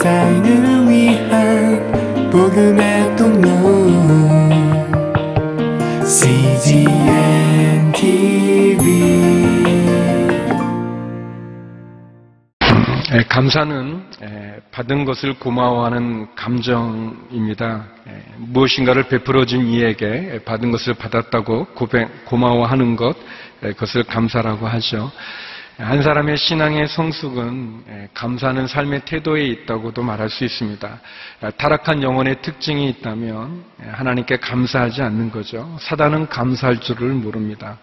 세상을 위한 복음의 통로 CGM TV 에, 감사는 에, 받은 것을 고마워하는 감정입니다. 에, 무엇인가를 베풀어준 이에게 에, 받은 것을 받았다고 고백, 고마워하는 것, 에, 그것을 감사라고 하죠. 에, 한 사람의 신앙의 성숙은 에, 감사하는 삶의 태도에 있다고도 말할 수 있습니다. 에, 타락한 영혼의 특징이 있다면 에, 하나님께 감사하지 않는 거죠. 사단은 감사할 줄을 모릅니다.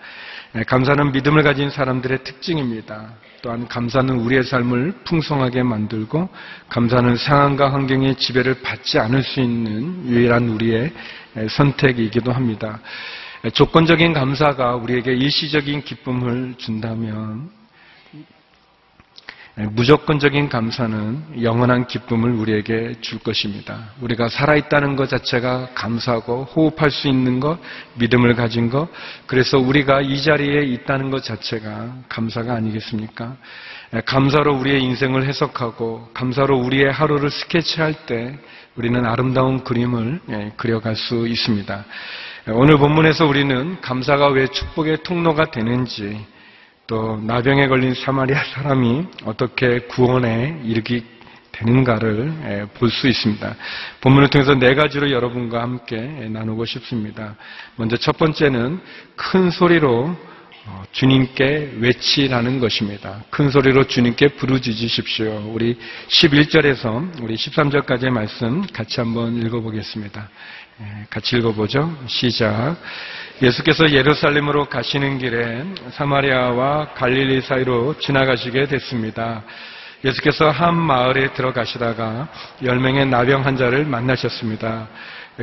에, 감사는 믿음을 가진 사람들의 특징입니다. 또한 감사는 우리의 삶을 풍성하게 만들고 감사는 상황과 환경의 지배를 받지 않을 수 있는 유일한 우리의 선택이기도 합니다. 조건적인 감사가 우리에게 일시적인 기쁨을 준다면 무조건적인 감사는 영원한 기쁨을 우리에게 줄 것입니다. 우리가 살아있다는 것 자체가 감사하고 호흡할 수 있는 것, 믿음을 가진 것, 그래서 우리가 이 자리에 있다는 것 자체가 감사가 아니겠습니까? 감사로 우리의 인생을 해석하고 감사로 우리의 하루를 스케치할 때 우리는 아름다운 그림을 예, 그려갈 수 있습니다. 오늘 본문에서 우리는 감사가 왜 축복의 통로가 되는지 또 나병에 걸린 사마리아 사람이 어떻게 구원에 이르게 되는가를 볼 수 있습니다. 본문을 통해서 네 가지로 여러분과 함께 나누고 싶습니다. 먼저 첫 번째는 큰 소리로 어, 주님께 외치라는 것입니다. 큰 소리로 주님께 부르짖으십시오. 우리 11절에서 우리 13절까지의 말씀 같이 한번 읽어보겠습니다. 같이 읽어보죠. 시작. 예수께서 예루살렘으로 가시는 길에 사마리아와 갈릴리 사이로 지나가시게 됐습니다. 예수께서 한 마을에 들어가시다가 열 명의 나병 환자를 만나셨습니다.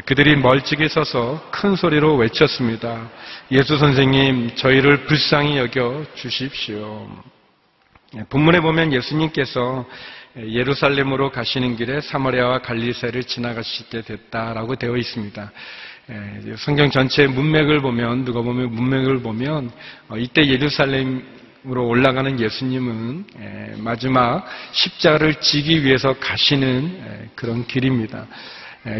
그들이 멀찍이 서서 큰 소리로 외쳤습니다. 예수 선생님, 저희를 불쌍히 여겨 주십시오. 본문에 보면 예수님께서 예루살렘으로 가시는 길에 사마리아와 갈리세를 지나가시게 됐다라고 되어 있습니다. 성경 전체의 문맥을 보면 누가 보면 문맥을 보면 어, 이때 예루살렘으로 올라가는 예수님은 마지막 십자를 지기 위해서 가시는 그런 길입니다.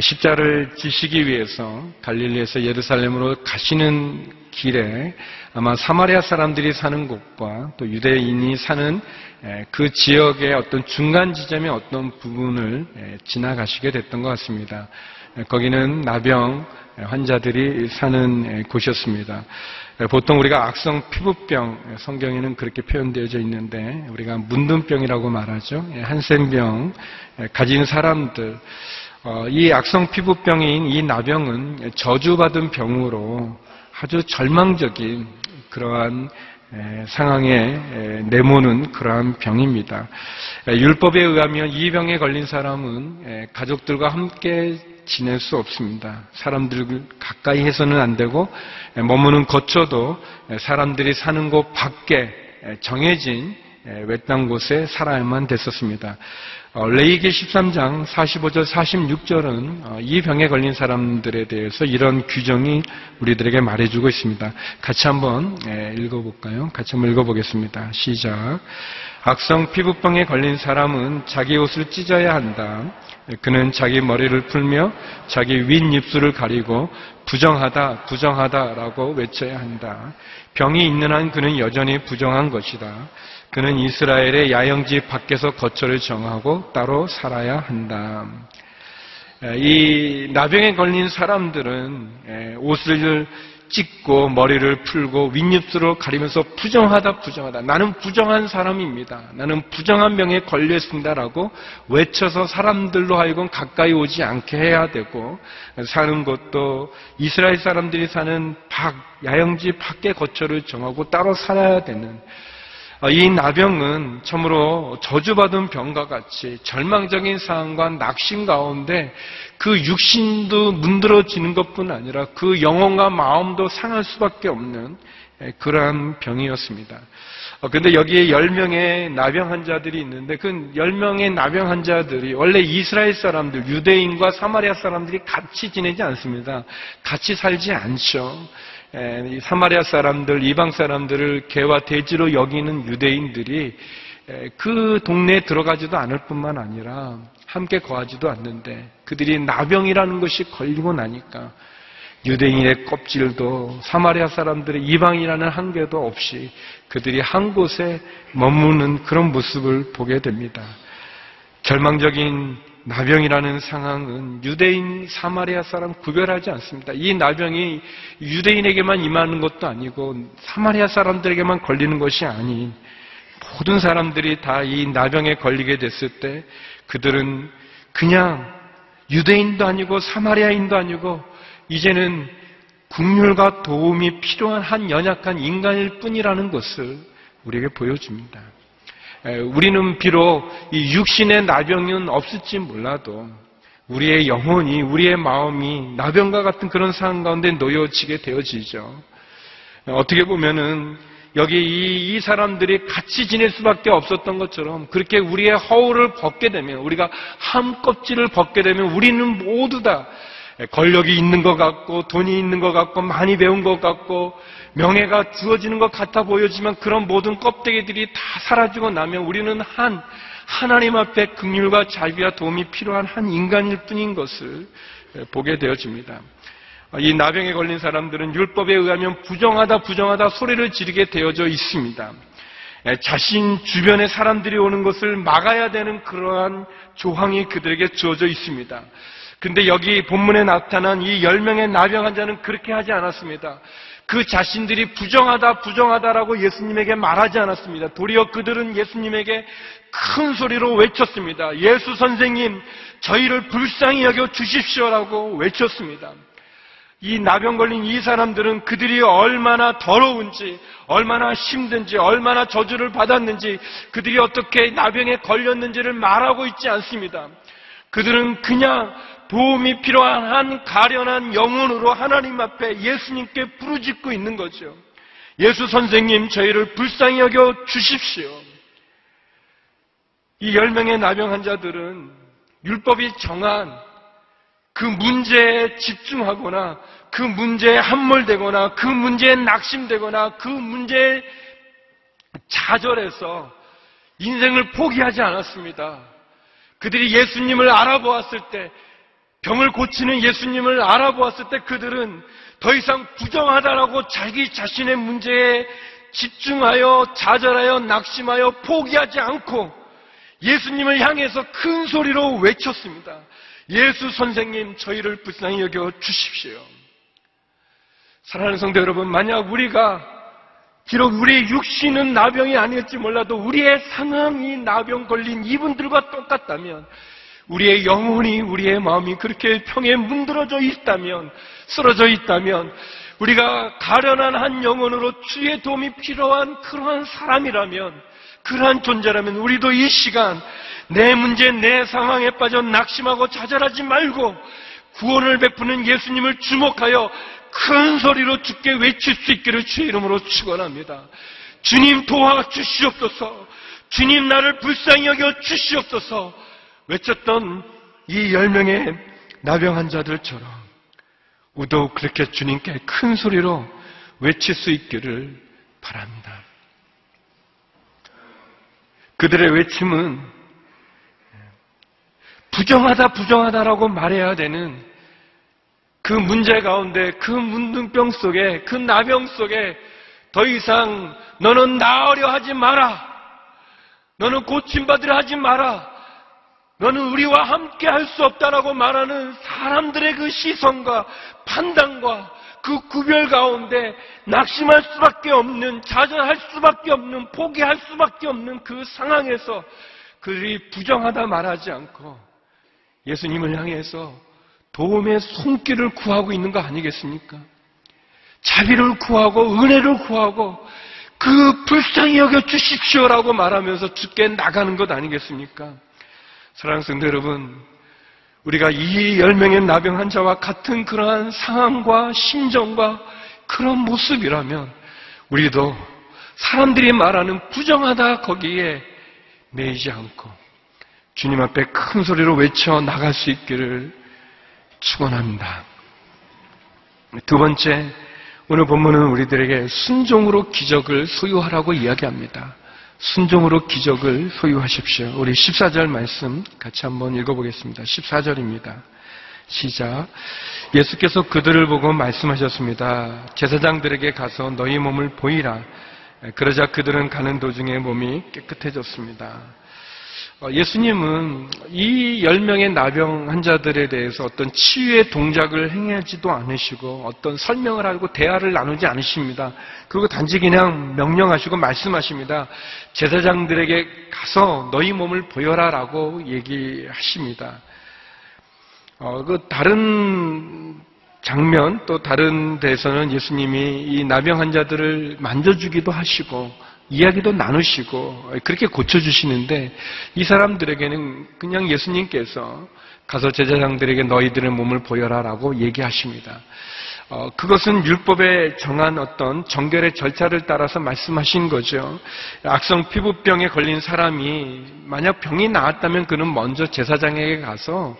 십자를 지시기 위해서 갈릴리에서 예루살렘으로 가시는 길에 아마 사마리아 사람들이 사는 곳과 또 유대인이 사는 그 지역의 어떤 중간 지점의 어떤 부분을 지나가시게 됐던 것 같습니다. 거기는 나병 환자들이 사는 곳이었습니다. 보통 우리가 악성 피부병, 성경에는 그렇게 표현되어져 있는데 우리가 문둥병이라고 말하죠. 한센병 가진 사람들, 어, 이 악성 피부병인 이 나병은 저주받은 병으로 아주 절망적인 그러한 상황에 내모는 그러한 병입니다. 율법에 의하면 이 병에 걸린 사람은 가족들과 함께 지낼 수 없습니다. 사람들 가까이 해서는 안 되고 머무는 거처도 사람들이 사는 곳 밖에 정해진 외딴 곳에 살아야만 됐었습니다. 어, 레이기 13장 45절 46절은 어, 이 병에 걸린 사람들에 대해서 이런 규정이 우리들에게 말해주고 있습니다. 같이 한번 예, 읽어볼까요? 같이 한번 읽어보겠습니다. 시작. 악성 피부병에 걸린 사람은 자기 옷을 찢어야 한다. 그는 자기 머리를 풀며 자기 윗입술을 가리고 부정하다, 부정하다라고 외쳐야 한다. 병이 있는 한 그는 여전히 부정한 것이다. 그는 이스라엘의 야영지 밖에서 거처를 정하고 따로 살아야 한다. 이 나병에 걸린 사람들은 옷을 찢고 머리를 풀고 윗입술을 가리면서 부정하다 부정하다 나는 부정한 사람입니다. 나는 부정한 병에 걸려 있습니다라고 외쳐서 사람들로 하여금 가까이 오지 않게 해야 되고 사는 것도 이스라엘 사람들이 사는 밖 야영지 밖에 거처를 정하고 따로 살아야 되는 어, 이 나병은 참으로 저주받은 병과 같이 절망적인 상황과 낙심 가운데 그 육신도 문드러지는 것뿐 아니라 그 영혼과 마음도 상할 수밖에 없는 그러한 병이었습니다. 그런데 어, 여기에 10명의 나병 환자들이 있는데 그 10명의 나병 환자들이 원래 이스라엘 사람들, 유대인과 사마리아 사람들이 같이 지내지 않습니다. 같이 살지 않죠. 사마리아 사람들, 이방 사람들을 개와 돼지로 여기는 유대인들이 에, 그 동네에 들어가지도 않을 뿐만 아니라 함께 거하지도 않는데 그들이 나병이라는 것이 걸리고 나니까 유대인의 껍질도 사마리아 사람들의 이방이라는 한계도 없이 그들이 한 곳에 머무는 그런 모습을 보게 됩니다. 절망적인 나병이라는 상황은 유대인, 사마리아 사람 구별하지 않습니다. 이 나병이 유대인에게만 임하는 것도 아니고 사마리아 사람들에게만 걸리는 것이 아닌 모든 사람들이 다 이 나병에 걸리게 됐을 때 그들은 그냥 유대인도 아니고 사마리아인도 아니고 이제는 국률과 도움이 필요한 한 연약한 인간일 뿐이라는 것을 우리에게 보여줍니다. 에, 우리는 비록 이 육신의 나병은 없을지 몰라도 우리의 영혼이, 우리의 마음이 나병과 같은 그런 상황 가운데 놓여지게 되어지죠. 어떻게 보면은 여기 이, 이 사람들이 같이 지낼 수밖에 없었던 것처럼 그렇게 우리의 허울을 벗게 되면 우리가 한 껍질을 벗게 되면 우리는 모두 다 권력이 있는 것 같고 돈이 있는 것 같고 많이 배운 것 같고 명예가 주어지는 것 같아 보여지만 그런 모든 껍데기들이 다 사라지고 나면 우리는 한 하나님 앞에 긍휼과 자비와 도움이 필요한 한 인간일 뿐인 것을 보게 되어집니다. 이 나병에 걸린 사람들은 율법에 의하면 부정하다 부정하다 소리를 지르게 되어져 있습니다. 자신 주변에 사람들이 오는 것을 막아야 되는 그러한 조항이 그들에게 주어져 있습니다. 근데 여기 본문에 나타난 이 10명의 나병 환자는 그렇게 하지 않았습니다. 그 자신들이 부정하다, 부정하다라고 예수님에게 말하지 않았습니다. 도리어 그들은 예수님에게 큰 소리로 외쳤습니다. 예수 선생님, 저희를 불쌍히 여겨 주십시오라고 외쳤습니다. 이 나병 걸린 이 사람들은 그들이 얼마나 더러운지, 얼마나 힘든지, 얼마나 저주를 받았는지, 그들이 어떻게 나병에 걸렸는지를 말하고 있지 않습니다. 그들은 그냥 도움이 필요한 한 가련한 영혼으로 하나님 앞에 예수님께 부르짖고 있는 거죠. 예수 선생님, 저희를 불쌍히 여겨 주십시오. 이 열 명의 나병 환자들은 율법이 정한 그 문제에 집중하거나 그 문제에 함몰되거나 그 문제에 낙심되거나 그 문제에 좌절해서 인생을 포기하지 않았습니다. 그들이 예수님을 알아보았을 때 병을 고치는 예수님을 알아보았을 때 그들은 더 이상 부정하다라고 자기 자신의 문제에 집중하여 좌절하여 낙심하여 포기하지 않고 예수님을 향해서 큰 소리로 외쳤습니다. 예수 선생님 저희를 불쌍히 여겨 주십시오. 사랑하는 성도 여러분, 만약 우리가 비록 우리의 육신은 나병이 아닐지 몰라도 우리의 상황이 나병 걸린 이분들과 똑같다면 우리의 영혼이 우리의 마음이 그렇게 평에 문드러져 있다면 쓰러져 있다면 우리가 가련한 한 영혼으로 주의 도움이 필요한 그러한 사람이라면 그러한 존재라면 우리도 이 시간 내 문제 내 상황에 빠져 낙심하고 좌절하지 말고 구원을 베푸는 예수님을 주목하여 큰 소리로 주께 외칠 수 있기를 주의 이름으로 축원합니다. 주님 도와 주시옵소서. 주님 나를 불쌍히 여겨 주시옵소서. 외쳤던 이 열 명의 나병 환자들처럼 우도 그렇게 주님께 큰 소리로 외칠 수 있기를 바랍니다. 그들의 외침은 부정하다 부정하다라고 말해야 되는 그 문제 가운데 그 문둥병 속에 그 나병 속에 더 이상 너는 나으려 하지 마라. 너는 고침받으려 하지 마라. 너는 우리와 함께 할 수 없다라고 말하는 사람들의 그 시선과 판단과 그 구별 가운데 낙심할 수밖에 없는, 좌절할 수밖에 없는, 포기할 수밖에 없는 그 상황에서 그들이 부정하다 말하지 않고 예수님을 향해서 도움의 손길을 구하고 있는 거 아니겠습니까? 자비를 구하고 은혜를 구하고 그 불쌍히 여겨 주십시오라고 말하면서 죽게 나가는 것 아니겠습니까? 사랑하는 성도 여러분, 우리가 이 열 명의 나병 환자와 같은 그러한 상황과 심정과 그런 모습이라면 우리도 사람들이 말하는 부정하다 거기에 매이지 않고 주님 앞에 큰 소리로 외쳐 나갈 수 있기를 축원합니다. 두 번째, 오늘 본문은 우리들에게 순종으로 기적을 소유하라고 이야기합니다. 순종으로 기적을 소유하십시오. 우리 14절 말씀 같이 한번 읽어보겠습니다. 14절입니다. 시작. 예수께서 그들을 보고 말씀하셨습니다. 제사장들에게 가서 너희 몸을 보이라. 그러자 그들은 가는 도중에 몸이 깨끗해졌습니다. 어, 예수님은 이열 명의 나병 환자들에 대해서 어떤 치유의 동작을 행하지도 않으시고 어떤 설명을 하고 대화를 나누지 않으십니다. 그리고 단지 그냥 명령하시고 말씀하십니다. 제사장들에게 가서 너희 몸을 보여라 라고 얘기하십니다. 어, 그 다른 장면 또 다른 데서는 예수님이 이 나병 환자들을 만져주기도 하시고 이야기도 나누시고 그렇게 고쳐주시는데 이 사람들에게는 그냥 예수님께서 가서 제자장들에게 너희들의 몸을 보여라 라고 얘기하십니다. 어, 그것은 율법에 정한 어떤 정결의 절차를 따라서 말씀하신 거죠. 악성 피부병에 걸린 사람이 만약 병이 나았다면 그는 먼저 제사장에게 가서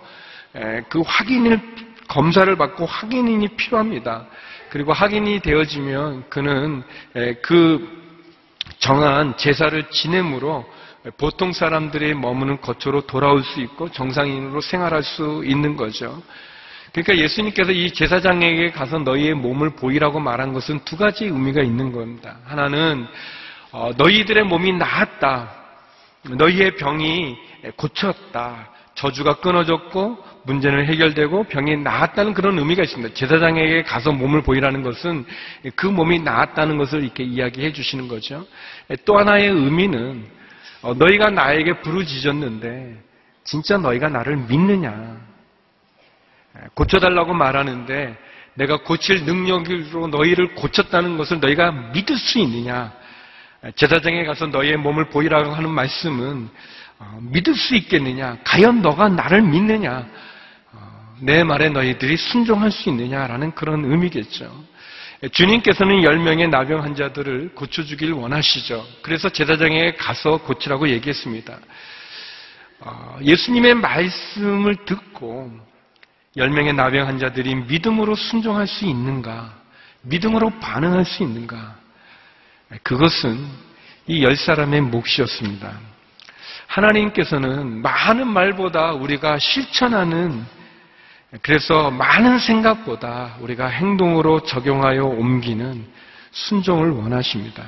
에, 그 확인을 검사를 받고 확인이 필요합니다. 그리고 확인이 되어지면 그는 에, 그 정한 제사를 지냄으로 보통 사람들이 머무는 거처로 돌아올 수 있고 정상인으로 생활할 수 있는 거죠. 그러니까 예수님께서 이 제사장에게 가서 너희의 몸을 보이라고 말한 것은 두 가지 의미가 있는 겁니다. 하나는 어, 너희들의 몸이 나았다. 너희의 병이 고쳤다. 저주가 끊어졌고 문제는 해결되고 병이 나았다는 그런 의미가 있습니다. 제사장에게 가서 몸을 보이라는 것은 그 몸이 나았다는 것을 이렇게 이야기해 주시는 거죠. 또 하나의 의미는 어, 너희가 나에게 부르짖었는데 진짜 너희가 나를 믿느냐? 고쳐달라고 말하는데 내가 고칠 능력으로 너희를 고쳤다는 것을 너희가 믿을 수 있느냐? 제사장에 가서 너희의 몸을 보이라고 하는 말씀은 어, 믿을 수 있겠느냐? 과연 너가 나를 믿느냐? 어, 내 말에 너희들이 순종할 수 있느냐라는 그런 의미겠죠. 주님께서는 10명의 나병 환자들을 고쳐주길 원하시죠. 그래서 제사장에 가서 고치라고 얘기했습니다. 어, 예수님의 말씀을 듣고 10명의 나병 환자들이 믿음으로 순종할 수 있는가? 믿음으로 반응할 수 있는가? 그것은 이 열 사람의 몫이었습니다. 하나님께서는 많은 말보다 우리가 실천하는 그래서 많은 생각보다 우리가 행동으로 적용하여 옮기는 순종을 원하십니다.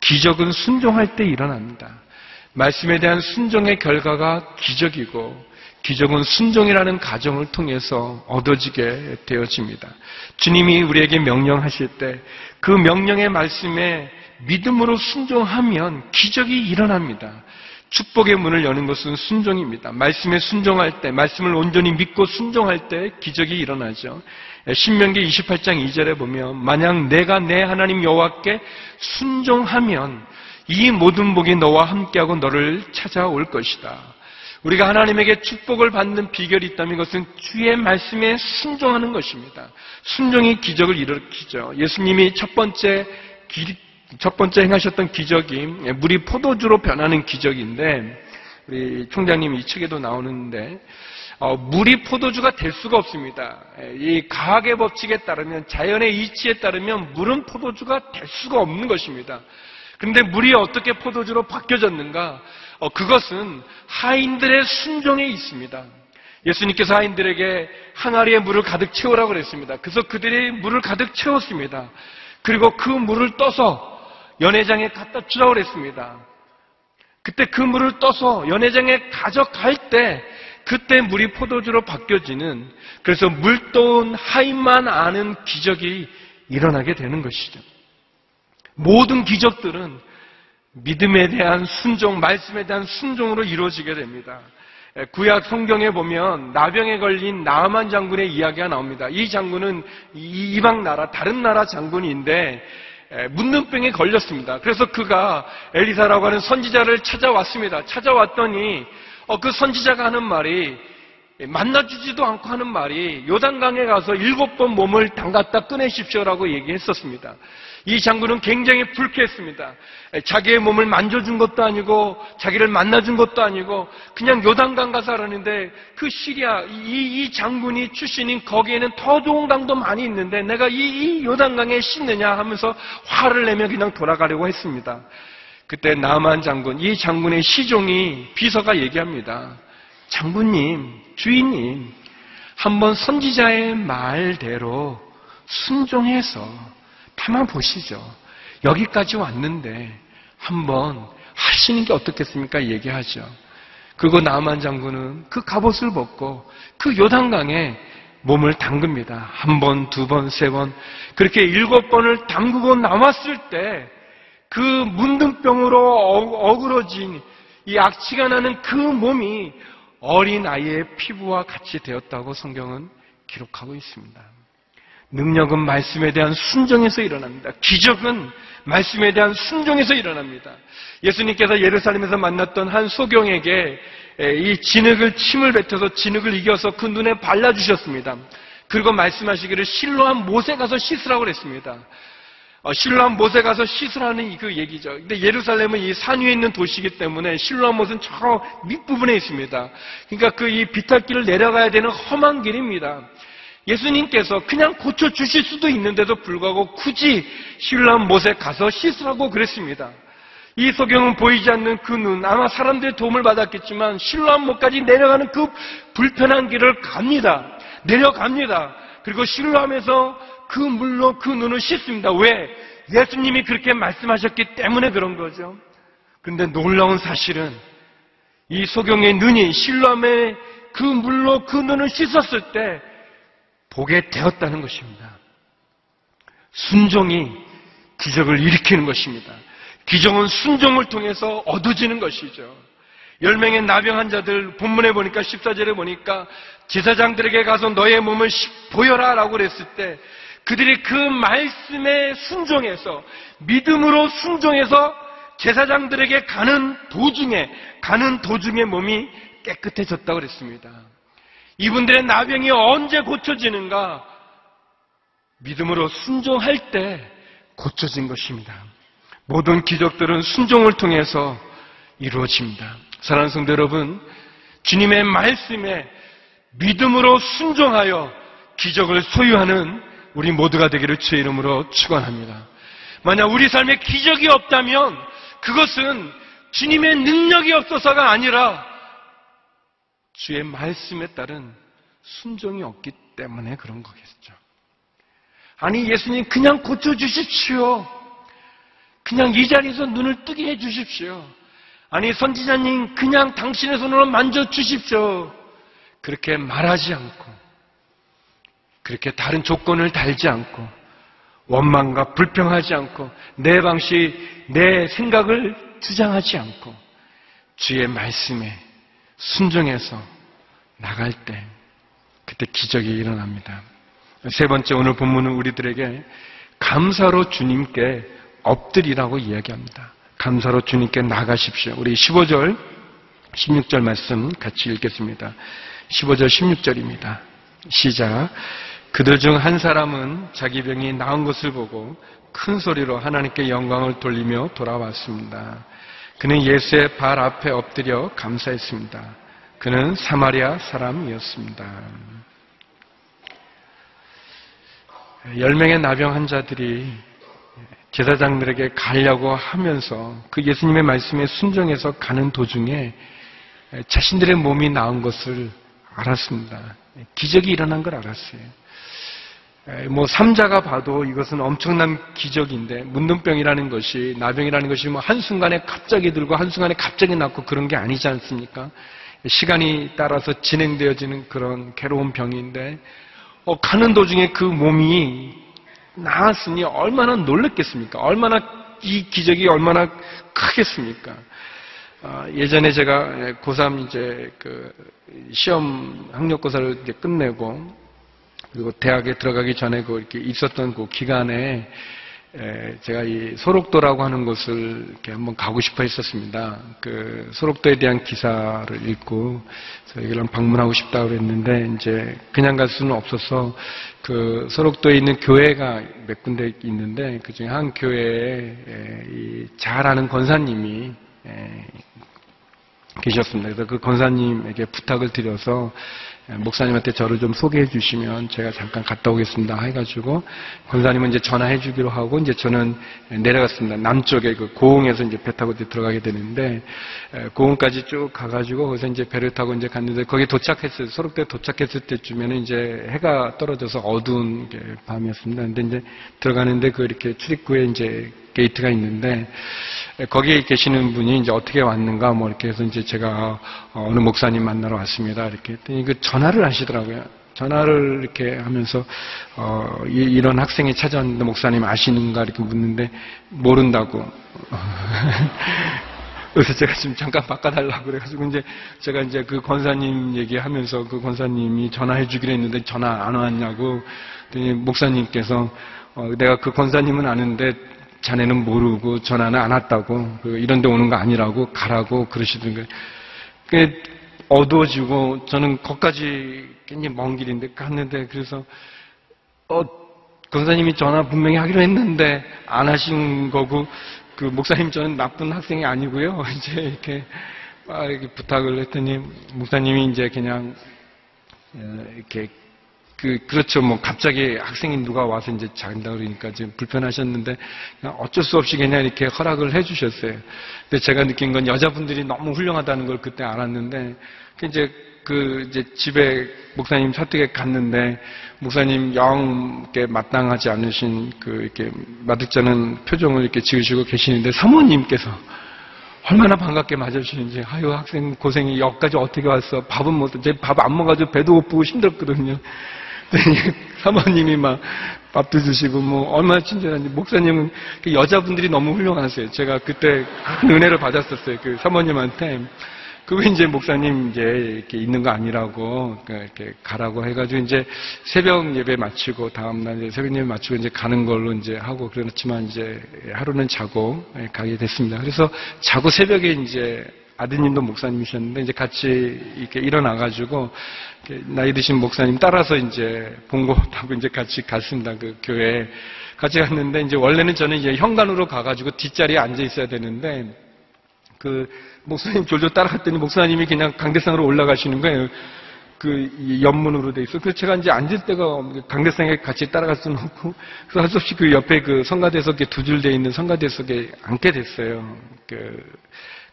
기적은 순종할 때 일어납니다. 말씀에 대한 순종의 결과가 기적이고 기적은 순종이라는 가정을 통해서 얻어지게 되어집니다. 주님이 우리에게 명령하실 때 그 명령의 말씀에 믿음으로 순종하면 기적이 일어납니다. 축복의 문을 여는 것은 순종입니다. 말씀에 순종할 때, 말씀을 온전히 믿고 순종할 때 기적이 일어나죠. 신명기 28장 2절에 보면 만약 내가 내 하나님 여호와께 순종하면 이 모든 복이 너와 함께하고 너를 찾아올 것이다. 우리가 하나님에게 축복을 받는 비결이 있다면 이것은 주의 말씀에 순종하는 것입니다. 순종이 기적을 일으키죠. 예수님이 첫 번째 기, 첫 번째 행하셨던 기적이 물이 포도주로 변하는 기적인데 우리 총장님 이 책에도 나오는데 어, 물이 포도주가 될 수가 없습니다. 이 과학의 법칙에 따르면 자연의 이치에 따르면 물은 포도주가 될 수가 없는 것입니다. 그런데 물이 어떻게 포도주로 바뀌어졌는가? 어, 그것은 하인들의 순종에 있습니다. 예수님께서 하인들에게 항아리에 물을 가득 채우라고 그랬습니다. 그래서 그들이 물을 가득 채웠습니다. 그리고 그 물을 떠서 연회장에 갖다 주라고 그랬습니다. 그때 그 물을 떠서 연회장에 가져갈 때 그때 물이 포도주로 바뀌어지는 그래서 물 떠온 하인만 아는 기적이 일어나게 되는 것이죠. 모든 기적들은 믿음에 대한 순종, 말씀에 대한 순종으로 이루어지게 됩니다. 구약 성경에 보면 나병에 걸린 나아만 장군의 이야기가 나옵니다. 이 장군은 이방 나라, 다른 나라 장군인데 문둥병에 걸렸습니다. 그래서 그가 엘리사라고 하는 선지자를 찾아왔습니다. 찾아왔더니 어, 그 선지자가 하는 말이 만나주지도 않고 하는 말이 요단강에 가서 일곱 번 몸을 담갔다 꺼내십시오라고 얘기했었습니다. 이 장군은 굉장히 불쾌했습니다. 자기의 몸을 만져준 것도 아니고 자기를 만나준 것도 아니고 그냥 요단강 가서 하라는데 그 시리아 이, 이 장군이 출신인 거기에는 더 좋은 강도 많이 있는데 내가 이, 이 요단강에 씻느냐 하면서 화를 내며 그냥 돌아가려고 했습니다. 그때 나만 장군, 이 장군의 시종이 비서가 얘기합니다. 장군님, 주인님, 한번 선지자의 말대로 순종해서 다만 보시죠. 여기까지 왔는데 한번 하시는 게 어떻겠습니까? 얘기하죠. 그리고 나만 장군은 그 갑옷을 벗고 그 요단강에 몸을 담급니다. 한 번, 두 번, 세 번. 그렇게 일곱 번을 담그고 나왔을 때 그 문둥병으로 어- 어그러진 이 악취가 나는 그 몸이 어린 아이의 피부와 같이 되었다고 성경은 기록하고 있습니다. 능력은 말씀에 대한 순종에서 일어납니다. 기적은 말씀에 대한 순종에서 일어납니다. 예수님께서 예루살렘에서 만났던 한 소경에게 에, 이 진흙을 침을 뱉어서 진흙을 이겨서 그 눈에 발라주셨습니다. 그리고 말씀하시기를 실로한 못에 가서 씻으라고 그랬습니다. 어, 실로한 못에 가서 씻으라는 이그 얘기죠. 근데 예루살렘은 이 산 위에 있는 도시이기 때문에 실로한 못은 저 밑부분에 있습니다. 그러니까 그 이 비탈길을 내려가야 되는 험한 길입니다. 예수님께서 그냥 고쳐주실 수도 있는데도 불구하고 굳이 신랑 못에 가서 씻으라고 그랬습니다. 이 소경은 보이지 않는 그 눈, 아마 사람들의 도움을 받았겠지만 신랑 못까지 내려가는 그 불편한 길을 갑니다. 내려갑니다. 그리고 신랑에서 그 물로 그 눈을 씻습니다. 왜? 예수님이 그렇게 말씀하셨기 때문에 그런 거죠. 그런데 놀라운 사실은 이 소경의 눈이 신람의 그 물로 그 눈을 씻었을 때 보게 되었다는 것입니다. 순종이 기적을 일으키는 것입니다. 기적은 순종을 통해서 얻어지는 것이죠. 열 명의 나병 환자들 본문에 보니까 14절에 보니까 제사장들에게 가서 너의 몸을 시- 보여라 라고 그랬을 때 그들이 그 말씀에 순종해서 믿음으로 순종해서 제사장들에게 가는 도중에 가는 도중에 몸이 깨끗해졌다고 그랬습니다. 이분들의 나병이 언제 고쳐지는가? 믿음으로 순종할 때 고쳐진 것입니다. 모든 기적들은 순종을 통해서 이루어집니다. 사랑하는 성도 여러분, 주님의 말씀에 믿음으로 순종하여 기적을 소유하는 우리 모두가 되기를 주의 이름으로 축원합니다. 만약 우리 삶에 기적이 없다면 그것은 주님의 능력이 없어서가 아니라 주의 말씀에 따른 순종이 없기 때문에 그런 거겠죠. 아니, 예수님 그냥 고쳐주십시오. 그냥 이 자리에서 눈을 뜨게 해주십시오. 아니, 선지자님 그냥 당신의 손으로 만져주십시오. 그렇게 말하지 않고, 그렇게 다른 조건을 달지 않고, 원망과 불평하지 않고, 내 방식, 내 생각을 주장하지 않고, 주의 말씀에 순종해서 나갈 때 그때 기적이 일어납니다. 세 번째 오늘 본문은 우리들에게 감사로 주님께 엎드리라고 이야기합니다. 감사로 주님께 나가십시오. 우리 15절, 16절 말씀 같이 읽겠습니다. 15절, 16절입니다. 시작. 그들 중 한 사람은 자기 병이 나은 것을 보고 큰 소리로 하나님께 영광을 돌리며 돌아왔습니다. 그는 예수의 발 앞에 엎드려 감사했습니다. 그는 사마리아 사람이었습니다. 열 명의 나병 환자들이 제사장들에게 가려고 하면서 그 예수님의 말씀에 순종해서 가는 도중에 자신들의 몸이 나은 것을 알았습니다. 기적이 일어난 걸 알았어요. 뭐 삼자가 봐도 이것은 엄청난 기적인데 문둥병이라는 것이 나병이라는 것이 뭐 한순간에 갑자기 들고 한순간에 갑자기 낫고 그런 게 아니지 않습니까? 시간이 따라서 진행되어지는 그런 괴로운 병인데 어, 가는 도중에 그 몸이 나았으니 얼마나 놀랐겠습니까? 얼마나 이 기적이 얼마나 크겠습니까? 어, 예전에 제가 고3 이제 그 시험 학력고사를 이제 끝내고 그리고 대학에 들어가기 전에 그 이렇게 있었던 그 기간에 에, 제가 이 소록도라고 하는 곳을 이렇게 한번 가고 싶어 했었습니다. 그 소록도에 대한 기사를 읽고 여기를 방문하고 싶다고 그랬는데 이제 그냥 갈 수는 없어서 그 소록도에 있는 교회가 몇 군데 있는데 그 중에 한 교회에 잘 아는 권사님이 에, 계셨습니다. 그래서 그 권사님에게 부탁을 드려서 목사님한테 저를 좀 소개해 주시면 제가 잠깐 갔다 오겠습니다. 해가지고 권사님은 이제 전화해 주기로 하고 이제 저는 내려갔습니다. 남쪽에 그 고흥에서 이제 배 타고 들어가게 되는데 에, 고흥까지 쭉 가가지고 거기서 이제 배를 타고 이제 갔는데 거기 도착했어요. 소록대 도착했을 때쯤에는 이제 해가 떨어져서 어두운 게 밤이었습니다. 근데 이제 들어가는데 그 이렇게 출입구에 이제 게이트가 있는데 에, 거기에 계시는 분이 이제 어떻게 왔는가 뭐 이렇게 해서 이제 제가 어, 어느 목사님 만나러 왔습니다. 이렇게 했더니 그 전화를 하시더라고요. 전화를 이렇게 하면서 어, 이, 런 학생이 찾아왔는데 목사님 아시는가 이렇게 묻는데 모른다고. 그래서 제가 지금 잠깐 바꿔달라고 그래가지고 이제 제가 이제 그 권사님 얘기하면서 그 권사님이 전화해 주기로 했는데 전화 안 왔냐고 목사님께서 어, 내가 그 권사님은 아는데 자네는 모르고 전화는 안 왔다고 그 이런 데 오는 거 아니라고 가라고 그러시던데 그 어두워지고 저는 거기까지 굉장히 먼 길인데 갔는데 그래서 어 권사님이 전화 분명히 하기로 했는데 안 하신 거고 그 목사님 저는 나쁜 학생이 아니고요. 이제 이렇게 막 이렇게 부탁을 했더니 목사님이 이제 그냥 어, 이렇게 그, 그렇죠. 뭐, 갑자기 학생이 누가 와서 이제 잔다 그러니까 지금 불편하셨는데, 어쩔 수 없이 그냥 이렇게 허락을 해 주셨어요. 근데 제가 느낀 건 여자분들이 너무 훌륭하다는 걸 그때 알았는데, 그 이제 그, 이제 집에 목사님 설득에 갔는데, 목사님 영, 이렇게 마땅하지 않으신 그, 이렇게 마득자는 표정을 이렇게 지으시고 계시는데, 사모님께서 얼마나 반갑게 맞아주시는지, 아유, 학생 고생이 여기까지 어떻게 왔어? 밥은 못, 제 밥 안 먹어가지고 배도 고프고 힘들었거든요. 그랬더니 사모님이 막 밥도 주시고, 뭐, 얼마나 친절한지. 목사님은 그 여자분들이 너무 훌륭하세요. 제가 그때 큰 은혜를 받았었어요. 그 사모님한테. 그거 이제 목사님 이제 이렇게 있는 거 아니라고 그 이렇게 가라고 해가지고 이제 새벽 예배 마치고 다음 날 이제 새벽 예배 마치고 이제 가는 걸로 이제 하고 그렇지만 이제 하루는 자고 예, 가게 됐습니다. 그래서 자고 새벽에 이제 아드님도 목사님이셨는데 이제 같이 이렇게 일어나가지고 나이 드신 목사님 따라서 이제 본고 타고 이제 같이 갔습니다. 그 교회에 같이 갔는데 이제 원래는 저는 이제 현관으로 가가지고 뒷자리에 앉아 있어야 되는데 그 목사님 졸졸 따라갔더니 목사님이 그냥 강대상으로 올라가시는 거예요. 그 옆문으로 돼 있어. 그래서 제가 이제 앉을 때가 강대상에 같이 따라갈 수는 없고 그래서 할 수 없이 그 옆에 그 성가대석에 두 줄 돼 있는 성가대석에 앉게 됐어요. 그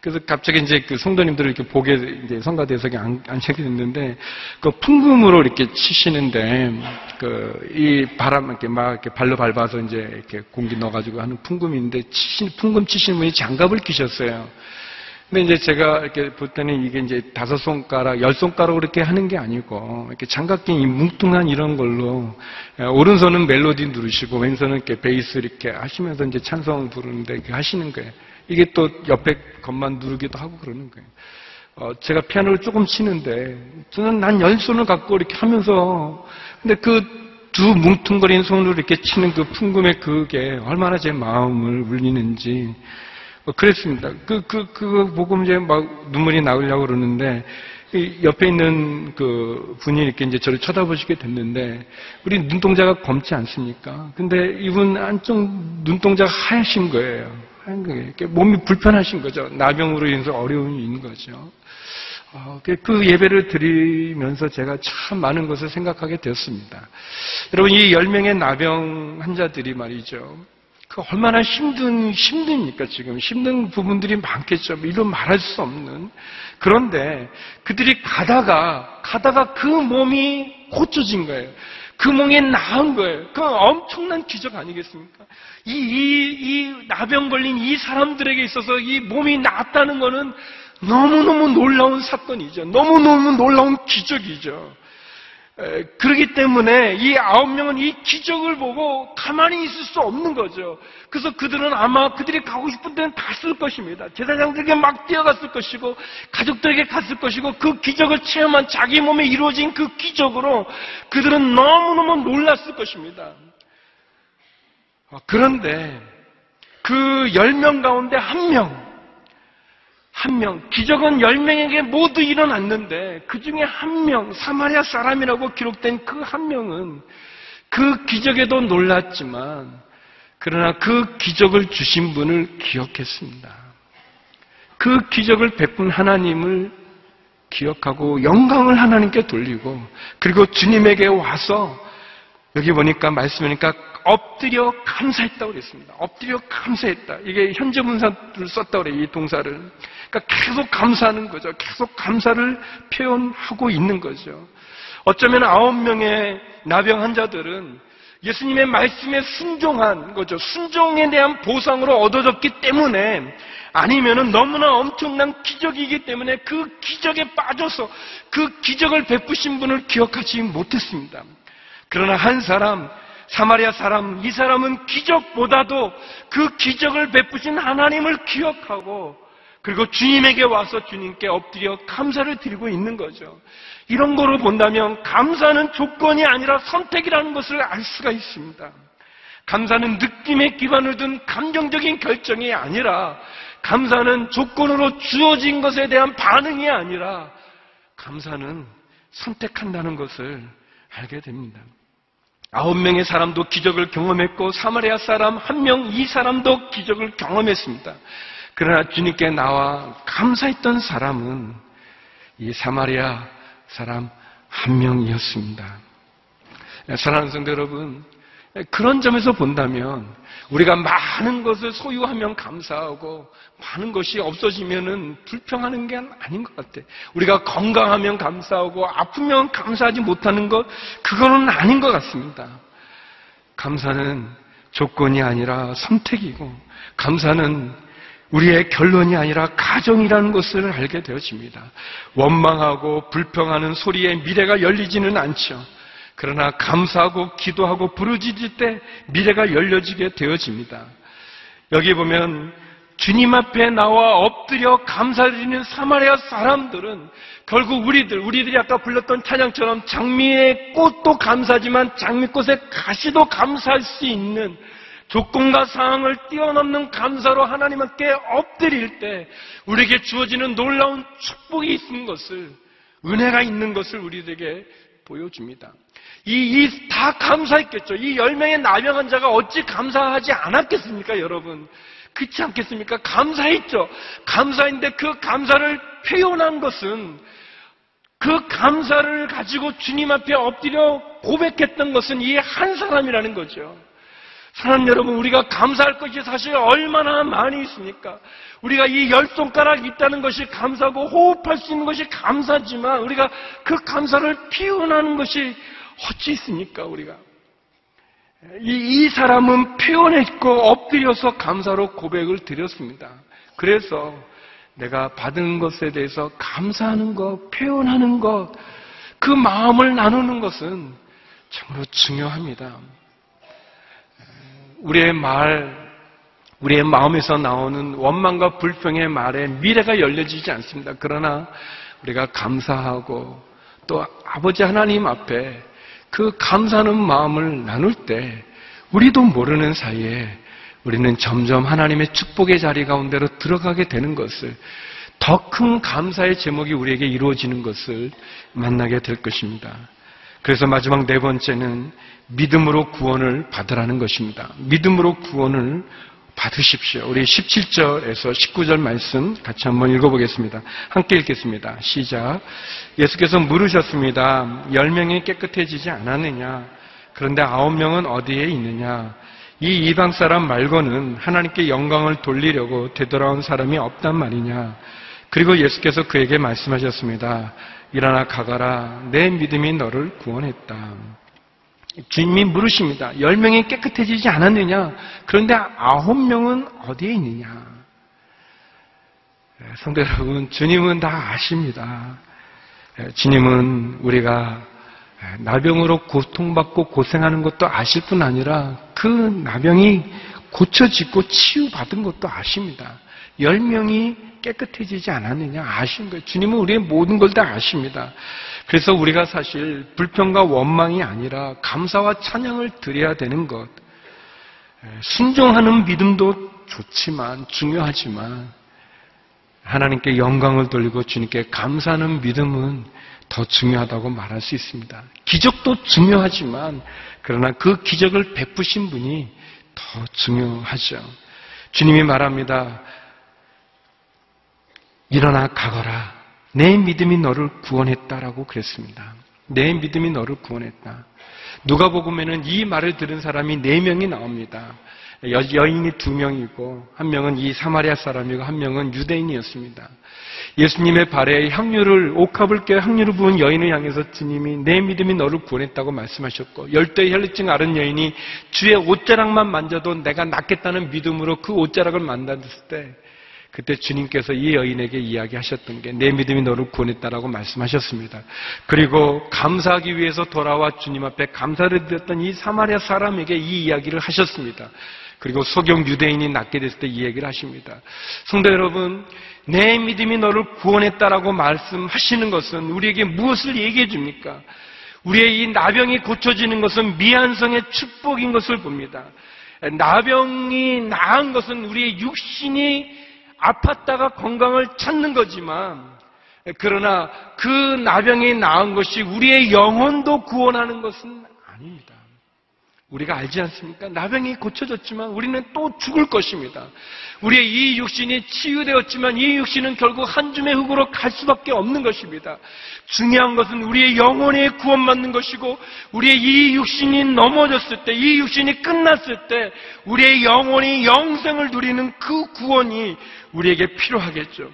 그래서 갑자기 이제 그 성도님들을 이렇게 보게 이제 성가대석에 앉- 앉게 됐는데 그 풍금으로 이렇게 치시는데 그 이 바람 이렇게 막 이렇게 발로 밟아서 이제 이렇게 공기 넣어가지고 하는 풍금인데 치신 풍금 치시는 분이 장갑을 끼셨어요. 근데 이제 제가 이렇게 볼 때는 이게 이제 다섯 손가락, 열 손가락으로 이렇게 하는 게 아니고, 이렇게 장갑 낀이 뭉뚱한 이런 걸로, 에, 오른손은 멜로디 누르시고, 왼손은 이렇게 베이스 이렇게 하시면서 이제 찬송 부르는데 이렇게 하시는 거예요. 이게 또 옆에 것만 누르기도 하고 그러는 거예요. 어, 제가 피아노를 조금 치는데, 저는 난 열 손을 갖고 이렇게 하면서, 근데 그 두 뭉퉁거리는 손으로 이렇게 치는 그 풍금의 그게 얼마나 제 마음을 울리는지, 어, 그랬습니다. 그, 그, 그거 보고 이제 막 눈물이 나오려고 그러는데, 이 옆에 있는 그 분이 이렇게 이제 저를 쳐다보시게 됐는데, 우리 눈동자가 검지 않습니까? 근데 이분 한쪽 눈동자가 하얀신 거예요. 하얀 거예요. 몸이 불편하신 거죠. 나병으로 인해서 어려움이 있는 거죠. 어, 그- 그 예배를 드리면서 제가 참 많은 것을 생각하게 되었습니다. 여러분, 이 10명의 나병 환자들이 말이죠. 그 얼마나 힘든, 힘듭니까, 지금. 힘든 부분들이 많겠죠. 이로 말할 수 없는. 그런데 그들이 가다가, 가다가 그 몸이 고쳐진 거예요. 그 몸이 나은 거예요. 그 엄청난 기적 아니겠습니까? 이, 이, 이 나병 걸린 이 사람들에게 있어서 이 몸이 나았다는 거는 너무너무 놀라운 사건이죠. 너무너무 놀라운 기적이죠. 에, 그렇기 때문에 이 아홉 명은 이 기적을 보고 가만히 있을 수 없는 거죠. 그래서 그들은 아마 그들이 가고 싶은 데는 갔을 것입니다. 제사장들에게 막 뛰어갔을 것이고 가족들에게 갔을 것이고 그 기적을 체험한 자기 몸에 이루어진 그 기적으로 그들은 너무너무 놀랐을 것입니다. 어, 그런데 그 열 명 가운데 한 명, 한 명, 기적은 열 명에게 모두 일어났는데 그 중에 한 명, 사마리아 사람이라고 기록된 그 한 명은 그 기적에도 놀랐지만 그러나 그 기적을 주신 분을 기억했습니다. 그 기적을 베푼 하나님을 기억하고 영광을 하나님께 돌리고 그리고 주님에게 와서 여기 보니까 말씀이니까 엎드려 감사했다고 그랬습니다. 엎드려 감사했다. 이게 현재 분사를 썼다고 그래요. 이 동사를. 그러니까 계속 감사하는 거죠. 계속 감사를 표현하고 있는 거죠. 어쩌면 아홉 명의 나병 환자들은 예수님의 말씀에 순종한 거죠. 순종에 대한 보상으로 얻어졌기 때문에 아니면은 너무나 엄청난 기적이기 때문에 그 기적에 빠져서 그 기적을 베푸신 분을 기억하지 못했습니다. 그러나 한 사람, 사마리아 사람, 이 사람은 기적보다도 그 기적을 베푸신 하나님을 기억하고 그리고 주님에게 와서 주님께 엎드려 감사를 드리고 있는 거죠. 이런 거로 본다면 감사는 조건이 아니라 선택이라는 것을 알 수가 있습니다. 감사는 느낌에 기반을 둔 감정적인 결정이 아니라 감사는 조건으로 주어진 것에 대한 반응이 아니라 감사는 선택한다는 것을 알게 됩니다. 아홉 명의 사람도 기적을 경험했고 사마리아 사람 한 명 이 사람도 기적을 경험했습니다. 그러나 주님께 나와 감사했던 사람은 이 사마리아 사람 한 명이었습니다. 사랑하는 성도 여러분, 그런 점에서 본다면 우리가 많은 것을 소유하면 감사하고 많은 것이 없어지면은 불평하는 게 아닌 것 같아. 우리가 건강하면 감사하고 아프면 감사하지 못하는 것 그거는 아닌 것 같습니다. 감사는 조건이 아니라 선택이고 감사는 우리의 결론이 아니라 가정이라는 것을 알게 되어집니다. 원망하고 불평하는 소리에 미래가 열리지는 않죠. 그러나 감사하고 기도하고 부르짖을 때 미래가 열려지게 되어집니다. 여기 보면 주님 앞에 나와 엎드려 감사드리는 사마리아 사람들은 결국 우리들, 우리들이 아까 불렀던 찬양처럼 장미의 꽃도 감사지만 장미꽃의 가시도 감사할 수 있는 조건과 상황을 뛰어넘는 감사로 하나님께 엎드릴 때 우리에게 주어지는 놀라운 축복이 있는 것을 은혜가 있는 것을 우리에게 보여줍니다. 이, 이, 다 감사했겠죠. 이 열 명의 나병 환자가 어찌 감사하지 않았겠습니까, 여러분? 그렇지 않겠습니까? 감사했죠. 감사인데 그 감사를 표현한 것은 그 감사를 가지고 주님 앞에 엎드려 고백했던 것은 이 한 사람이라는 거죠. 사람 여러분, 우리가 감사할 것이 사실 얼마나 많이 있습니까? 우리가 이 열 손가락 있다는 것이 감사고 호흡할 수 있는 것이 감사지만 우리가 그 감사를 표현하는 것이 어찌 있습니까, 우리가? 이, 이 사람은 표현했고 엎드려서 감사로 고백을 드렸습니다. 그래서 내가 받은 것에 대해서 감사하는 것, 표현하는 것, 그 마음을 나누는 것은 참으로 중요합니다. 우리의 말, 우리의 마음에서 나오는 원망과 불평의 말에 미래가 열려지지 않습니다. 그러나 우리가 감사하고 또 아버지 하나님 앞에 그 감사하는 마음을 나눌 때 우리도 모르는 사이에 우리는 점점 하나님의 축복의 자리 가운데로 들어가게 되는 것을 더 큰 감사의 제목이 우리에게 이루어지는 것을 만나게 될 것입니다. 그래서 마지막 네 번째는 믿음으로 구원을 받으라는 것입니다. 믿음으로 구원을 받으십시오. 우리 17절에서 19절 말씀 같이 한번 읽어보겠습니다. 함께 읽겠습니다. 시작. 예수께서 물으셨습니다. 열 명이 깨끗해지지 않았느냐? 그런데 아홉 명은 어디에 있느냐? 이 이방 사람 말고는 하나님께 영광을 돌리려고 되돌아온 사람이 없단 말이냐? 그리고 예수께서 그에게 말씀하셨습니다. 일어나 가거라. 내 믿음이 너를 구원했다. 주님이 물으십니다. 열 명이 깨끗해지지 않았느냐? 그런데 아홉 명은 어디에 있느냐? 예, 성도 여러분, 주님은 다 아십니다. 예, 주님은 우리가 예, 나병으로 고통받고 고생하는 것도 아실 뿐 아니라 그 나병이 고쳐지고 치유받은 것도 아십니다. 열 명이 깨끗해지지 않았느냐 아신 거예요. 주님은 우리의 모든 걸 다 아십니다. 그래서 우리가 사실 불평과 원망이 아니라 감사와 찬양을 드려야 되는 것. 순종하는 믿음도 좋지만 중요하지만 하나님께 영광을 돌리고 주님께 감사하는 믿음은 더 중요하다고 말할 수 있습니다. 기적도 중요하지만 그러나 그 기적을 베푸신 분이 더 중요하죠. 주님이 말합니다. 일어나 가거라. 내 믿음이 너를 구원했다라고 그랬습니다. 내 믿음이 너를 구원했다. 누가복음에는 이 말을 들은 사람이 네 명이 나옵니다. 여, 여인이 두 명이고 한 명은 이 사마리아 사람이고 한 명은 유대인이었습니다. 예수님의 발에 향유를 옥합을 깨 향유를 부은 여인을 향해서 주님이 내 믿음이 너를 구원했다고 말씀하셨고 열대의 혈루증 앓은 여인이 주의 옷자락만 만져도 내가 낫겠다는 믿음으로 그 옷자락을 만졌을 때 그때 주님께서 이 여인에게 이야기하셨던 게 내 믿음이 너를 구원했다라고 말씀하셨습니다. 그리고 감사하기 위해서 돌아와 주님 앞에 감사를 드렸던 이 사마리아 사람에게 이 이야기를 하셨습니다. 그리고 소경 유대인이 낫게 됐을 때 이 얘기를 하십니다. 성도 여러분, 내 믿음이 너를 구원했다라고 말씀하시는 것은 우리에게 무엇을 얘기해 줍니까? 우리의 이 나병이 고쳐지는 것은 미안성의 축복인 것을 봅니다. 나병이 나은 것은 우리의 육신이 아팠다가 건강을 찾는 거지만 그러나 그 나병이 나은 것이 우리의 영혼도 구원하는 것은 아닙니다. 우리가 알지 않습니까? 나병이 고쳐졌지만 우리는 또 죽을 것입니다. 우리의 이 육신이 치유되었지만 이 육신은 결국 한 줌의 흙으로 갈 수밖에 없는 것입니다. 중요한 것은 우리의 영혼이 구원받는 것이고 우리의 이 육신이 넘어졌을 때, 이 육신이 끝났을 때 우리의 영혼이 영생을 누리는 그 구원이 우리에게 필요하겠죠.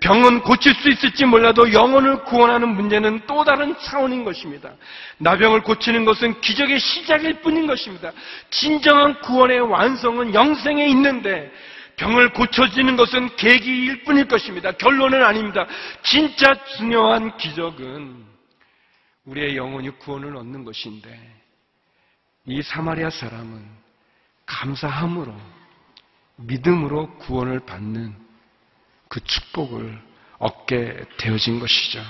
병은 고칠 수 있을지 몰라도 영혼을 구원하는 문제는 또 다른 차원인 것입니다. 나병을 고치는 것은 기적의 시작일 뿐인 것입니다. 진정한 구원의 완성은 영생에 있는데 병을 고쳐지는 것은 계기일 뿐일 것입니다. 결론은 아닙니다. 진짜 중요한 기적은 우리의 영혼이 구원을 얻는 것인데 이 사마리아 사람은 감사함으로 믿음으로 구원을 받는 그 축복을 얻게 되어진 것이죠.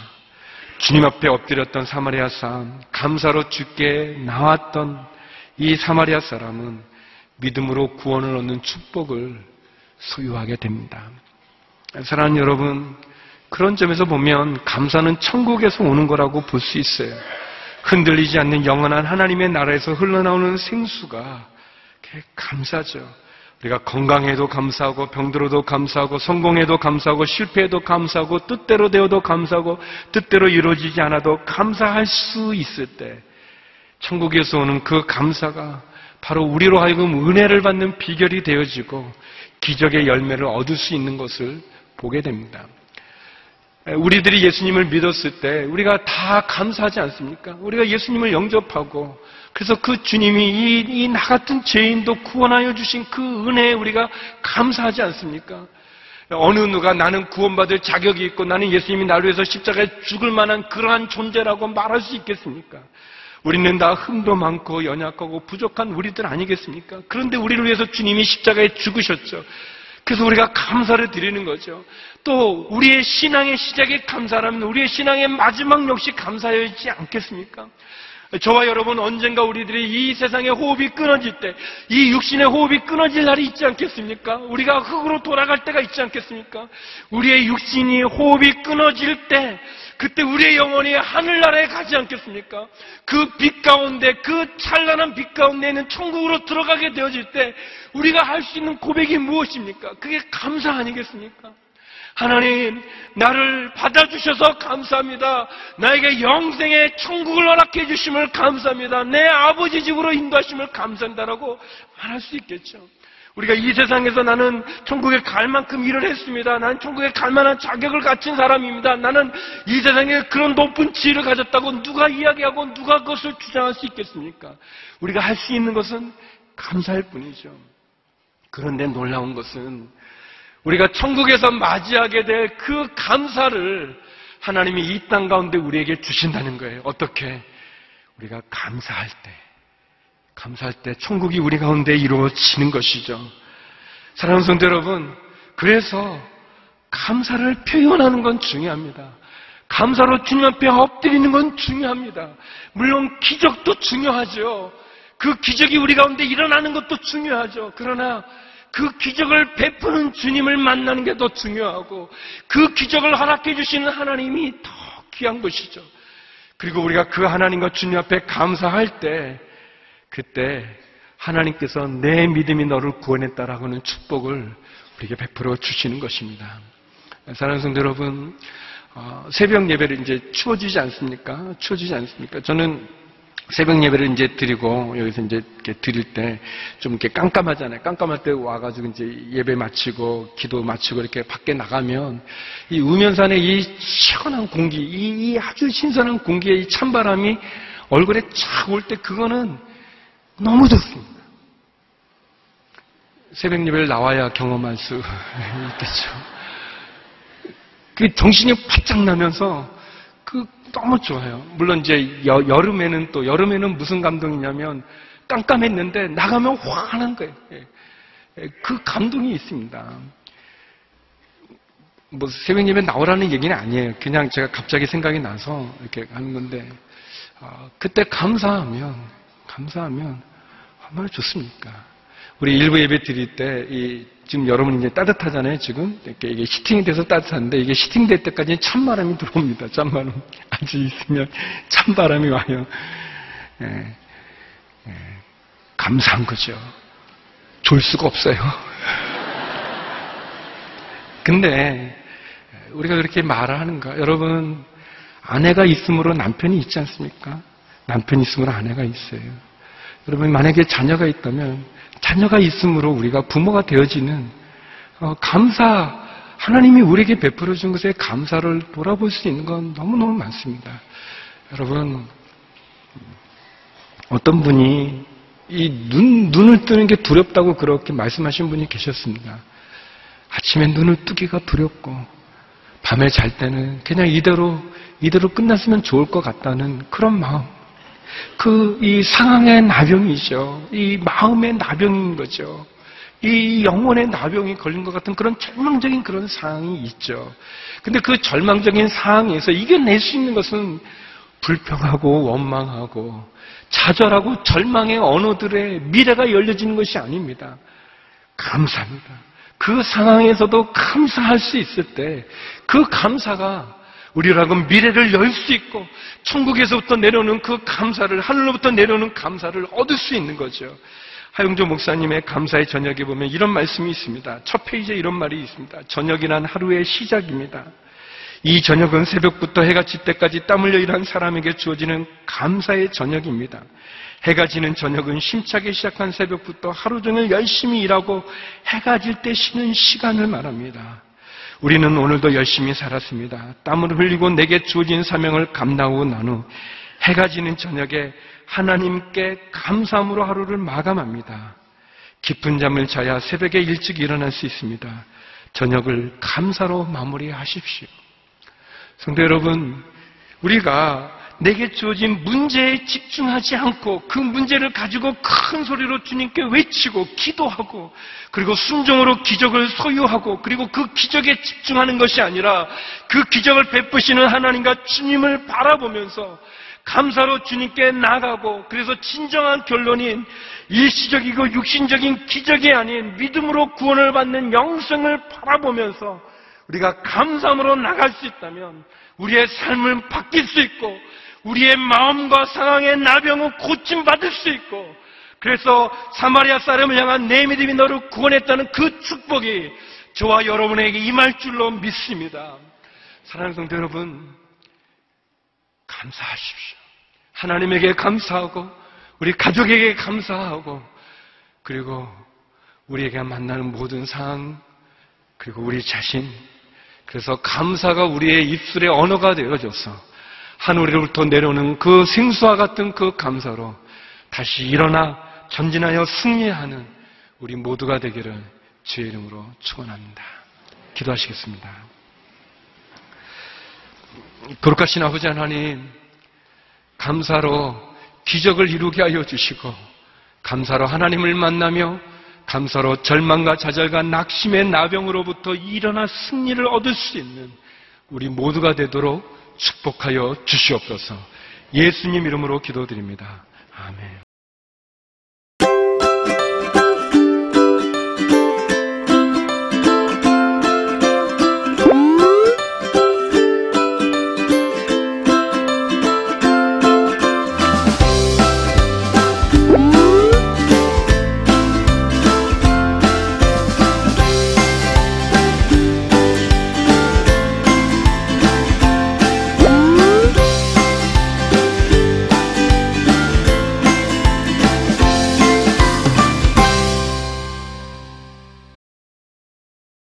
주님 앞에 엎드렸던 사마리아 사람, 감사로 주께 나왔던 이 사마리아 사람은 믿음으로 구원을 얻는 축복을 소유하게 됩니다. 사랑하는 여러분, 그런 점에서 보면 감사는 천국에서 오는 거라고 볼 수 있어요. 흔들리지 않는 영원한 하나님의 나라에서 흘러나오는 생수가 감사죠. 우리가 건강해도 감사하고 병들어도 감사하고 성공해도 감사하고 실패해도 감사하고 뜻대로 되어도 감사하고 뜻대로 이루어지지 않아도 감사할 수 있을 때 천국에서 오는 그 감사가 바로 우리로 하여금 은혜를 받는 비결이 되어지고 기적의 열매를 얻을 수 있는 것을 보게 됩니다. 우리들이 예수님을 믿었을 때 우리가 다 감사하지 않습니까? 우리가 예수님을 영접하고 그래서 그 주님이 이 나 같은 죄인도 구원하여 주신 그 은혜에 우리가 감사하지 않습니까? 어느 누가 나는 구원받을 자격이 있고 나는 예수님이 나를 위해서 십자가에 죽을 만한 그러한 존재라고 말할 수 있겠습니까? 우리는 다 흠도 많고 연약하고 부족한 우리들 아니겠습니까? 그런데 우리를 위해서 주님이 십자가에 죽으셨죠. 그래서 우리가 감사를 드리는 거죠. 또 우리의 신앙의 시작이 감사라면 우리의 신앙의 마지막 역시 감사여야지 않겠습니까? 저와 여러분 언젠가 우리들이 이 세상의 호흡이 끊어질 때, 이 육신의 호흡이 끊어질 날이 있지 않겠습니까? 우리가 흙으로 돌아갈 때가 있지 않겠습니까? 우리의 육신이 호흡이 끊어질 때, 그때 우리의 영혼이 하늘나라에 가지 않겠습니까? 그 빛 가운데, 그 찬란한 빛 가운데에는 천국으로 들어가게 되어질 때, 우리가 할 수 있는 고백이 무엇입니까? 그게 감사 아니겠습니까? 하나님, 나를 받아주셔서 감사합니다. 나에게 영생의 천국을 허락해 주심을 감사합니다. 내 아버지 집으로 인도하심을 감사한다라고 말할 수 있겠죠. 우리가 이 세상에서 나는 천국에 갈 만큼 일을 했습니다. 나는 천국에 갈 만한 자격을 갖춘 사람입니다. 나는 이 세상에 그런 높은 지위를 가졌다고 누가 이야기하고 누가 그것을 주장할 수 있겠습니까? 우리가 할 수 있는 것은 감사할 뿐이죠. 그런데 놀라운 것은 우리가 천국에서 맞이하게 될 그 감사를 하나님이 이 땅 가운데 우리에게 주신다는 거예요. 어떻게? 우리가 감사할 때. 감사할 때 천국이 우리 가운데 이루어지는 것이죠. 사랑하는 성도 여러분, 그래서 감사를 표현하는 건 중요합니다. 감사로 주님 앞에 엎드리는 건 중요합니다. 물론 기적도 중요하죠. 그 기적이 우리 가운데 일어나는 것도 중요하죠. 그러나 그 기적을 베푸는 주님을 만나는 게 더 중요하고 그 기적을 허락해 주시는 하나님이 더 귀한 것이죠. 그리고 우리가 그 하나님과 주님 앞에 감사할 때 그때 하나님께서 내 믿음이 너를 구원했다라고 하는 축복을 우리에게 베풀어 주시는 것입니다. 사랑하는 성도 여러분, 어, 새벽 예배를 이제 추워지지 않습니까? 추워지지 않습니까? 저는 새벽 예배를 이제 드리고 여기서 이제 이렇게 드릴 때 좀 이렇게 깜깜하잖아요. 깜깜할 때 와가지고 이제 예배 마치고 기도 마치고 이렇게 밖에 나가면 이 우면산의 이 시원한 공기, 이, 이 아주 신선한 공기에 이 찬바람이 얼굴에 쫙올때 그거는 너무 좋습니다. 새벽 예배를 나와야 경험할 수 있겠죠. 그 정신이 바짝 나면서 그 너무 좋아요. 물론 이제 여, 여름에는 또 여름에는 무슨 감동이냐면 깜깜했는데 나가면 환한 거예요. 예. 예, 그 감동이 있습니다. 뭐 새벽 예배 나오라는 얘기는 아니에요. 그냥 제가 갑자기 생각이 나서 이렇게 하는 건데 아, 그때 감사하면 감사하면 얼마나 좋습니까? 우리 일부 예배 드릴 때, 이, 지금 여러분 이제 따뜻하잖아요, 지금. 이렇게 이게 히팅이 돼서 따뜻한데, 이게 히팅될 때까지는 찬바람이 들어옵니다, 찬바람. 아직 있으면 찬바람이 와요. 예, 예, 감사한 거죠. 졸 수가 없어요. 근데, 우리가 그렇게 말을 하는가? 여러분, 아내가 있으므로 남편이 있지 않습니까? 남편이 있으므로 아내가 있어요. 여러분, 만약에 자녀가 있다면, 자녀가 있으므로 우리가 부모가 되어지는 어, 감사, 하나님이 우리에게 베풀어 준 것에 감사를 돌아볼 수 있는 건 너무너무 많습니다. 여러분, 어떤 분이 이 눈, 눈을 뜨는 게 두렵다고 그렇게 말씀하신 분이 계셨습니다. 아침에 눈을 뜨기가 두렵고, 밤에 잘 때는 그냥 이대로, 이대로 끝났으면 좋을 것 같다는 그런 마음. 그, 이 상황의 나병이죠. 이 마음의 나병인 거죠. 이 영혼의 나병이 걸린 것 같은 그런 절망적인 그런 상황이 있죠. 근데 그 절망적인 상황에서 이겨낼 수 있는 것은 불평하고 원망하고 좌절하고 절망의 언어들의 미래가 열려지는 것이 아닙니다. 감사합니다. 그 상황에서도 감사할 수 있을 때 그 감사가 우리라고 미래를 열 수 있고 천국에서부터 내려오는 그 감사를 하늘로부터 내려오는 감사를 얻을 수 있는 거죠. 하용조 목사님의 감사의 저녁에 보면 이런 말씀이 있습니다. 첫 페이지에 이런 말이 있습니다. 저녁이란 하루의 시작입니다. 이 저녁은 새벽부터 해가 질 때까지 땀 흘려 일한 사람에게 주어지는 감사의 저녁입니다. 해가 지는 저녁은 심차게 시작한 새벽부터 하루 종일 열심히 일하고 해가 질 때 쉬는 시간을 말합니다. 우리는 오늘도 열심히 살았습니다. 땀을 흘리고 내게 주어진 사명을 감당하고 난 후 해가 지는 저녁에 하나님께 감사함으로 하루를 마감합니다. 깊은 잠을 자야 새벽에 일찍 일어날 수 있습니다. 저녁을 감사로 마무리하십시오. 성도 여러분, 우리가 내게 주어진 문제에 집중하지 않고 그 문제를 가지고 큰 소리로 주님께 외치고 기도하고 그리고 순종으로 기적을 소유하고 그리고 그 기적에 집중하는 것이 아니라 그 기적을 베푸시는 하나님과 주님을 바라보면서 감사로 주님께 나가고 그래서 진정한 결론인 일시적이고 육신적인 기적이 아닌 믿음으로 구원을 받는 영생을 바라보면서 우리가 감사함으로 나갈 수 있다면 우리의 삶은 바뀔 수 있고 우리의 마음과 상황의 나병은 고침받을 수 있고 그래서 사마리아 사람을 향한 내 믿음이 너를 구원했다는 그 축복이 저와 여러분에게 임할 줄로 믿습니다. 사랑하는 성도 여러분, 감사하십시오. 하나님에게 감사하고 우리 가족에게 감사하고 그리고 우리에게 만나는 모든 상황 그리고 우리 자신 그래서 감사가 우리의 입술의 언어가 되어져서 하늘로부터 내려오는 그 생수와 같은 그 감사로 다시 일어나 전진하여 승리하는 우리 모두가 되기를 주의 이름으로 축원합니다. 기도하시겠습니다. 거룩하신 아버지 하나님, 감사로 기적을 이루게 하여 주시고, 감사로 하나님을 만나며, 감사로 절망과 좌절과 낙심의 나병으로부터 일어나 승리를 얻을 수 있는 우리 모두가 되도록 축복하여 주시옵소서. 예수님 이름으로 기도드립니다. 아멘.